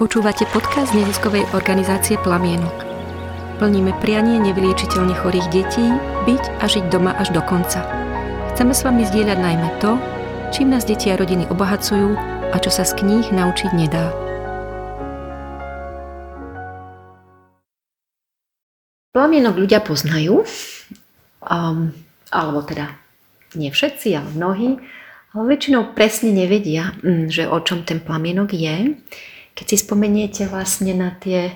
Počúvate podcast neziskovej organizácie Plamienok. Plníme prianie nevyliečiteľne chorých detí byť a žiť doma až do konca. Chceme s vami zdieľať najmä to, čím nás deti a rodiny obohacujú a čo sa z kníh naučiť nedá. Plamienok ľudia poznajú, um, alebo teda nie všetci, ale mnohí, ale väčšinou presne nevedia, mm, že o čom ten plamienok je. Keď si spomeniete vlastne na tie,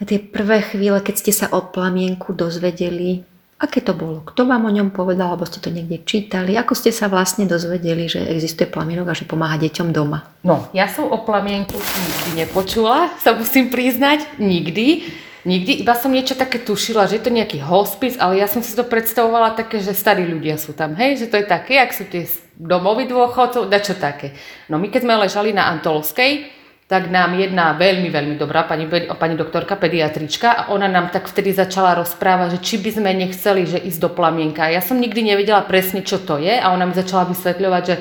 na tie prvé chvíle, keď ste sa o plamienku dozvedeli, aké to bolo? Kto vám o ňom povedal, alebo ste to niekde čítali? Ako ste sa vlastne dozvedeli, že existuje plamienok a že pomáha deťom doma? No, ja som o plamienku nikdy nepočula, sa musím priznať, nikdy. Nikdy, iba som niečo také tušila, že je to nejaký hospic, ale ja som si to predstavovala také, že starí ľudia sú tam, hej, že to je také, ak sú tie domovy dôchodcov, da čo také. No my keď sme ležali na Antolovskej, tak nám jedna veľmi, veľmi dobrá pani, pani doktorka, pediatrička, a ona nám tak vtedy začala rozprávať, že či by sme nechceli, že ísť do plamienka. Ja som nikdy nevedela presne, čo to je a ona mi začala vysvetľovať, že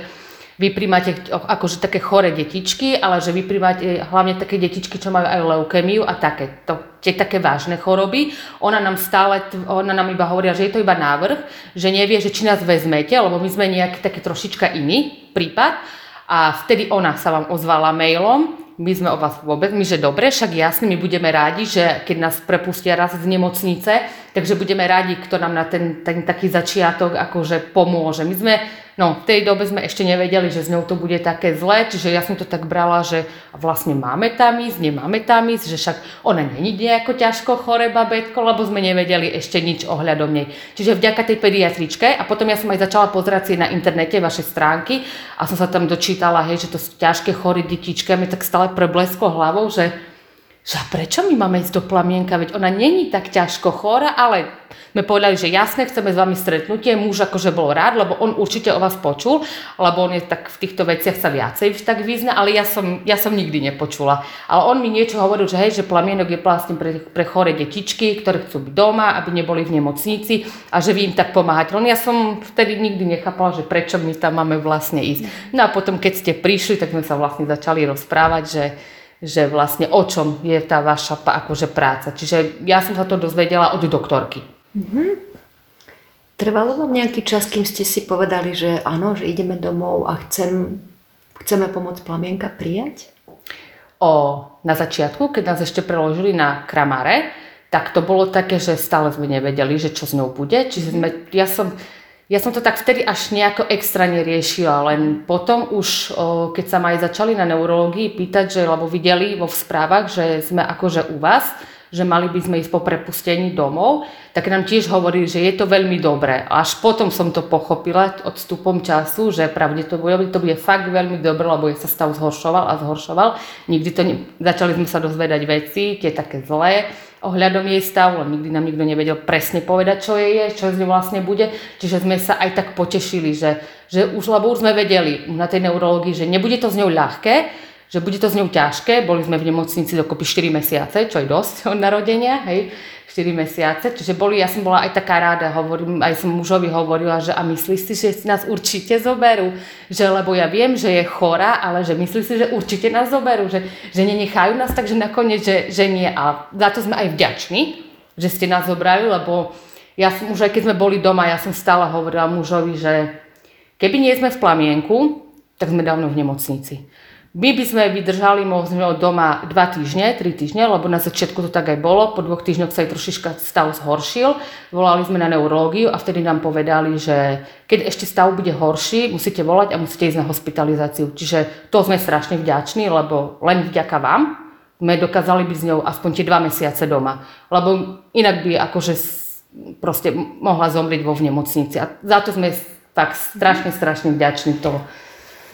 vy príjmate akože také chore detičky, ale že vy príjmate hlavne také detičky, čo majú aj leukémiu a také, to, tie také vážne choroby. Ona nám stále, ona nám iba hovoria, že je to iba návrh, že nevie, že či nás vezmete, lebo my sme nejaký taký trošička iný prípad. A vtedy ona sa vám ozvala mailom, my sme o vás vôbec, my že dobre, však jasne, my budeme rádi, že keď nás prepustia raz z nemocnice, takže budeme rádi, kto nám na ten, ten taký začiatok akože pomôže. My sme No, v tej dobe sme ešte nevedeli, že s ňou to bude také zlé, čiže ja som to tak brala, že vlastne máme tam ísť, nemáme tam ísť, že však ona není nejako ťažko chore babetko, lebo sme nevedeli ešte nič ohľadom nej. Čiže vďaka tej pediatričke a potom ja som aj začala pozerať si na internete vaše stránky a som sa tam dočítala, hej, že to sú ťažké chore detičky a mi tak stále preblesklo hlavou, že že a prečo my máme ísť do plamienka, veď ona není tak ťažko chora, ale sme povedali, že jasne, chceme s vami stretnutie, muž akože bol rád, lebo on určite o vás počul, lebo on je tak v týchto veciach sa viacej tak vyzna, ale ja som, ja som nikdy nepočula. Ale on mi niečo hovoril, že hej, že plamienok je vlastne pre, pre chore detičky, ktoré chcú byť doma, aby neboli v nemocnici a že vy im tak pomáhať. Len ja som vtedy nikdy nechápala, že prečo my tam máme vlastne ísť. No a potom, keď ste prišli, tak sme sa vlastne začali rozprávať, že že vlastne o čom je tá vaša akože práca. Čiže ja som sa to dozvedela od doktorky. Mm-hmm. Trvalo vám nejaký čas, kým ste si povedali, že áno, že ideme domov a chcem, chceme pomôcť plamienka prijať? O, na začiatku, keď nás ešte preložili na Kramare, tak to bolo také, že stále sme nevedeli, že čo s ňou bude. Čiže sme, ja som ja som to tak vtedy až nejako extra neriešila, len potom už, keď sa ma aj začali na neurológii pýtať, že, lebo videli vo správach, že sme akože u vás, že mali by sme ísť po prepustení domov, tak nám tiež hovorili, že je to veľmi dobré. Až potom som to pochopila odstupom času, že pravdepodobne to bude fakt veľmi dobré, lebo sa stav zhoršoval a zhoršoval. Nikdy to ne... Začali sme sa dozvedať veci, tie také zlé, ohľadom jej stavu, len nikdy nám nikto nevedel presne povedať, čo je, čo z ňou vlastne bude. Čiže sme sa aj tak potešili, že, že už, lebo už sme vedeli na tej neurológii, že nebude to s ňou ľahké, že bude to s ňou ťažké. Boli sme v nemocnici dokopy 4 mesiace, čo je dosť od narodenia, hej, 4 mesiace. Čiže boli, ja som bola aj taká ráda, hovorím, aj som mužovi hovorila, že a myslíš si, že si nás určite zoberú, že lebo ja viem, že je chora, ale že myslíš si, že určite nás zoberú, že, že nenechajú nás, takže nakoniec, že, že nie. A za to sme aj vďační, že ste nás zobrali, lebo ja som už aj keď sme boli doma, ja som stále hovorila mužovi, že keby nie sme v plamienku, tak sme dávno v nemocnici. My by sme vydržali možno doma 2 týždne, 3 týždne, lebo na začiatku to tak aj bolo. Po dvoch týždňoch sa aj trošička stav zhoršil. Volali sme na neurológiu a vtedy nám povedali, že keď ešte stav bude horší, musíte volať a musíte ísť na hospitalizáciu. Čiže to sme strašne vďační, lebo len vďaka vám sme dokázali byť s ňou aspoň tie dva mesiace doma. Lebo inak by akože proste mohla zomrieť vo v nemocnici. A za to sme tak strašne, strašne vďační toho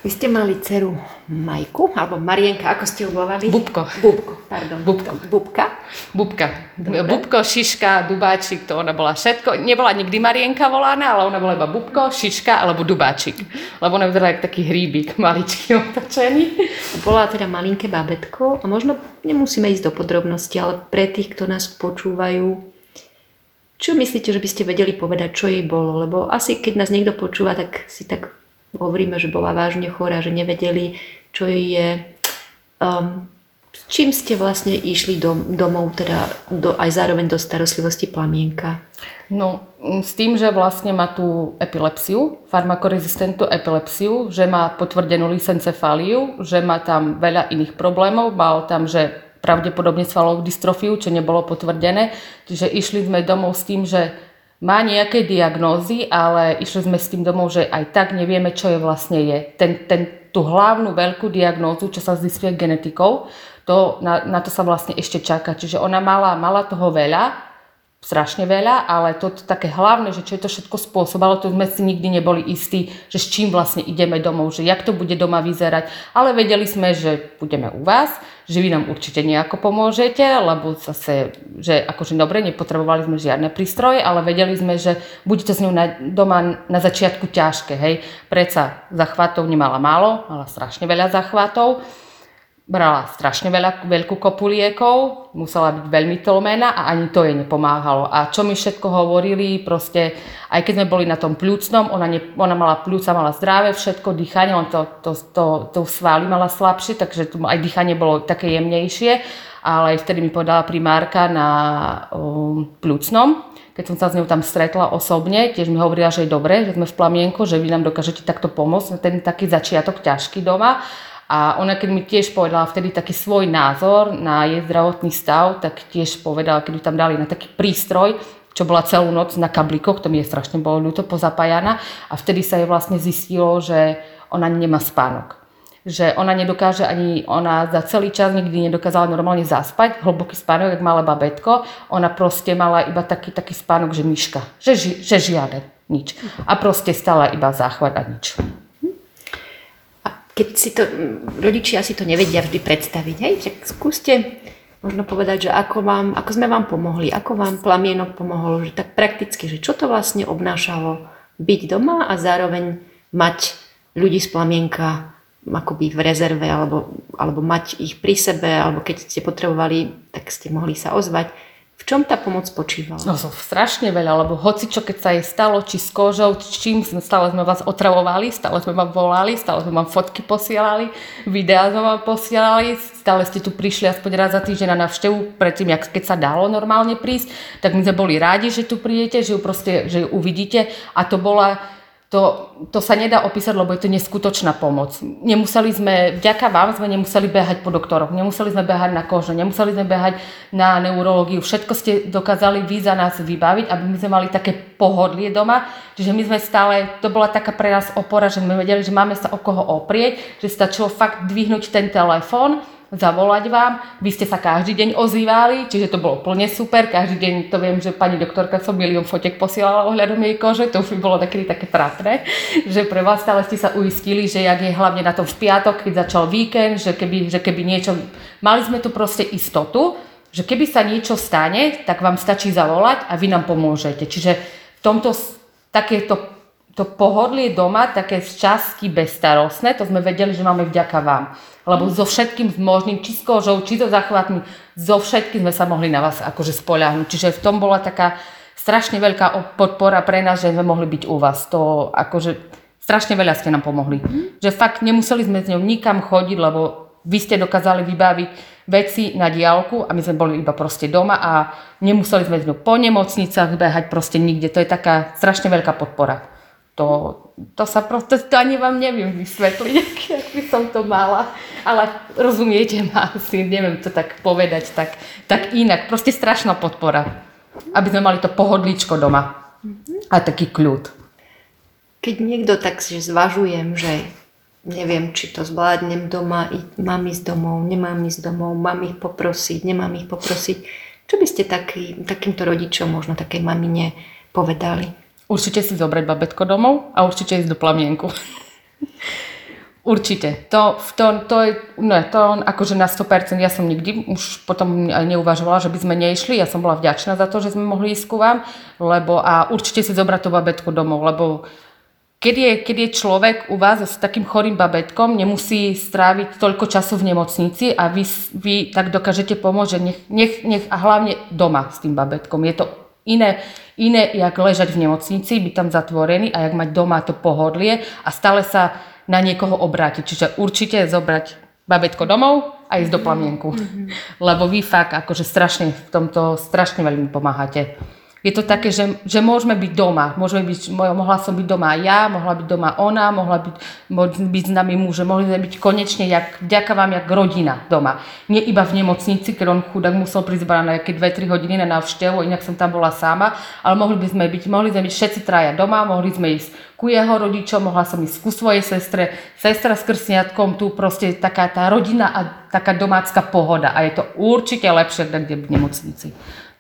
vy ste mali dceru Majku, alebo Marienka, ako ste ju volali? Bubko. Bubko, pardon. Bubko. Bubka? Bubka. Dobre. Bubko, Šiška, Dubáčik, to ona bola všetko. Nebola nikdy Marienka volaná, ale ona bola iba Bubko, Šiška alebo Dubáčik. Lebo ona vyzerala ako taký hríbik, maličký otočený. Bola teda malinké babetko a možno nemusíme ísť do podrobnosti, ale pre tých, kto nás počúvajú, čo myslíte, že by ste vedeli povedať, čo jej bolo? Lebo asi keď nás niekto počúva, tak si tak hovoríme, že bola vážne chorá, že nevedeli, čo je. Um, čím ste vlastne išli do, domov, teda do, aj zároveň do starostlivosti plamienka? No, s tým, že vlastne má tú epilepsiu, farmakorezistentnú epilepsiu, že má potvrdenú lisencefáliu, že má tam veľa iných problémov, mal tam, že pravdepodobne svalovú dystrofiu, čo nebolo potvrdené. Čiže išli sme domov s tým, že má nejaké diagnózy, ale išli sme s tým domov, že aj tak nevieme, čo je vlastne je. Ten, ten, tú hlavnú veľkú diagnózu, čo sa zistuje genetikou, to, na, na to sa vlastne ešte čaká. Čiže ona mala, mala toho veľa, strašne veľa, ale to, také hlavné, že čo je to všetko spôsobalo, to sme si nikdy neboli istí, že s čím vlastne ideme domov, že jak to bude doma vyzerať, ale vedeli sme, že budeme u vás, že vy nám určite nejako pomôžete, lebo zase, že akože dobre, nepotrebovali sme žiadne prístroje, ale vedeli sme, že bude to s ňou na, doma na začiatku ťažké, hej. Preca zachvatov nemala málo, mala strašne veľa zachvatov, brala strašne veľa, veľkú kopu liekov, musela byť veľmi tlmená a ani to jej nepomáhalo. A čo mi všetko hovorili, proste, aj keď sme boli na tom pľúcnom, ona, ne, ona mala pľúca, mala zdravé, všetko, dýchanie, on to, to, to, to svály mala slabšie, takže tu aj dýchanie bolo také jemnejšie, ale vtedy mi povedala primárka na um, pľúcnom, keď som sa s ňou tam stretla osobne, tiež mi hovorila, že je dobre, že sme v plamienku, že vy nám dokážete takto pomôcť, ten taký začiatok ťažký doma a ona, keď mi tiež povedala vtedy taký svoj názor na jej zdravotný stav, tak tiež povedala, keď ju tam dali na taký prístroj, čo bola celú noc na kablíkoch, to mi je strašne bolo ľúto, pozapájana. A vtedy sa jej vlastne zistilo, že ona nemá spánok. Že ona nedokáže ani, ona za celý čas nikdy nedokázala normálne zaspať, hlboký spánok, jak malé babetko. Ona proste mala iba taký, taký spánok, že myška, že, ži, že žiaden, nič. A proste stala iba záchvat a nič keď si to, rodičia si to nevedia vždy predstaviť, hej, tak skúste možno povedať, že ako, vám, ako sme vám pomohli, ako vám plamienok pomohol, že tak prakticky, že čo to vlastne obnášalo byť doma a zároveň mať ľudí z plamienka akoby v rezerve alebo, alebo mať ich pri sebe, alebo keď ste potrebovali, tak ste mohli sa ozvať. V čom tá pomoc spočívala? No, strašne veľa, lebo hoci čo keď sa jej stalo, či s kožou, čím stále sme vás otravovali, stále sme vám volali, stále sme vám fotky posielali, videá sme vám posielali, stále ste tu prišli aspoň raz za týždeň na návštevu, predtým, keď sa dalo normálne prísť, tak my sme boli rádi, že tu prídete, že ju proste, že ju uvidíte a to bola to, to sa nedá opísať, lebo je to neskutočná pomoc. Nemuseli sme, vďaka vám sme nemuseli behať po doktoroch, nemuseli sme behať na kožu, nemuseli sme behať na neurológiu. Všetko ste dokázali vy za nás vybaviť, aby my sme mali také pohodlie doma. Čiže my sme stále, to bola taká pre nás opora, že sme vedeli, že máme sa o koho oprieť, že stačilo fakt dvihnúť ten telefón zavolať vám. Vy ste sa každý deň ozývali, čiže to bolo plne super. Každý deň to viem, že pani doktorka som milión fotek posielala ohľadom jej kože, to už by bolo také, také trápne, že pre vás stále ste sa uistili, že jak je hlavne na tom v piatok, keď začal víkend, že keby, že keby niečo... Mali sme tu proste istotu, že keby sa niečo stane, tak vám stačí zavolať a vy nám pomôžete. Čiže v tomto takéto to pohodlie doma, také z časti bezstarostné, to sme vedeli, že máme vďaka vám. Lebo so všetkým možným, či s kožou, či so zachvatmi, so všetkým sme sa mohli na vás akože spoľahnúť. Čiže v tom bola taká strašne veľká podpora pre nás, že sme mohli byť u vás. To akože strašne veľa ste nám pomohli. Mm. Že fakt nemuseli sme s ňou nikam chodiť, lebo vy ste dokázali vybaviť veci na diálku a my sme boli iba proste doma a nemuseli sme s ňou po nemocnicách behať proste nikde. To je taká strašne veľká podpora to, to sa proste, to ani vám neviem vysvetliť, ak by som to mala. Ale rozumiete ma asi, neviem to tak povedať, tak, tak inak. Proste strašná podpora. Aby sme mali to pohodlíčko doma. A taký kľud. Keď niekto tak si zvažujem, že neviem, či to zvládnem doma, mám ísť domov, nemám ísť domov, mám ich poprosiť, nemám ich poprosiť. Čo by ste taký, takýmto rodičom, možno takej mamine povedali? Určite si zobrať babetko domov a určite ísť do plamienku. určite. To, to, to, je, no, to akože na 100%, ja som nikdy už potom neuvažovala, že by sme neišli. Ja som bola vďačná za to, že sme mohli ísť ku vám, lebo a určite si zobrať to babetko domov, lebo keď je, keď je človek u vás s takým chorým babetkom, nemusí stráviť toľko času v nemocnici a vy, vy tak dokážete pomôcť, že nech, nech, nech a hlavne doma s tým babetkom. Je to iné, iné, jak ležať v nemocnici, byť tam zatvorený a jak mať doma to pohodlie a stále sa na niekoho obrátiť. Čiže určite zobrať babetko domov a ísť do plamienku. Lebo vy fakt akože strašne v tomto strašne veľmi pomáhate je to také, že, že môžeme byť doma. Môžeme byť, mohla som byť doma ja, mohla byť doma ona, mohla byť, byť s nami muž, mohli sme byť konečne, jak, vďaka vám, jak rodina doma. Nie iba v nemocnici, keď on chudák musel prísť na nejaké 2-3 hodiny na návštevu, inak som tam bola sama, ale mohli by sme byť, mohli sme byť všetci traja doma, mohli sme ísť ku jeho rodičom, mohla som ísť ku svojej sestre, sestra s krsniatkom, tu proste taká tá rodina a taká domácka pohoda. A je to určite lepšie, kde v nemocnici.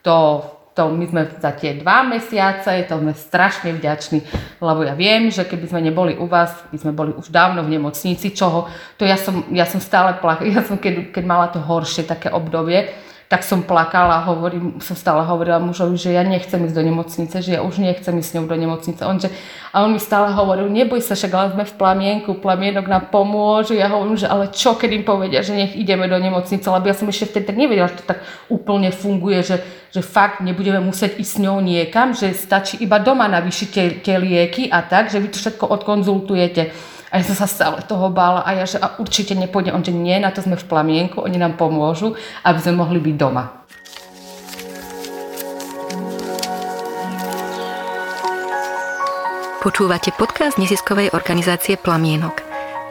To to my sme za tie dva mesiace, to sme strašne vďační, lebo ja viem, že keby sme neboli u vás, by sme boli už dávno v nemocnici, čoho, to ja som, ja som stále plakala, ja som keď, keď mala to horšie také obdobie, tak som plakala hovorím, som stále hovorila mužovi, že ja nechcem ísť do nemocnice, že ja už nechcem ísť s ňou do nemocnice. On, že, a on mi stále hovoril, neboj sa, však ale sme v plamienku, plamienok nám pomôže. Ja hovorím, že ale čo, keď im povedia, že nech ideme do nemocnice, lebo ja som ešte vtedy nevedela, že to tak úplne funguje, že, že fakt nebudeme musieť ísť s ňou niekam, že stačí iba doma navýšiť tie, tie lieky a tak, že vy to všetko odkonzultujete. A ja som sa stále toho bála a ja, že a určite nepôjde. On, že nie, na to sme v plamienku, oni nám pomôžu, aby sme mohli byť doma. Počúvate podcast neziskovej organizácie Plamienok.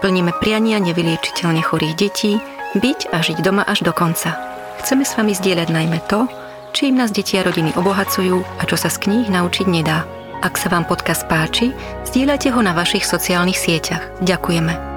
Plníme priania nevyliečiteľne chorých detí, byť a žiť doma až do konca. Chceme s vami zdieľať najmä to, čím nás deti a rodiny obohacujú a čo sa z kníh naučiť nedá. Ak sa vám podcast páči, zdieľajte ho na vašich sociálnych sieťach. Ďakujeme.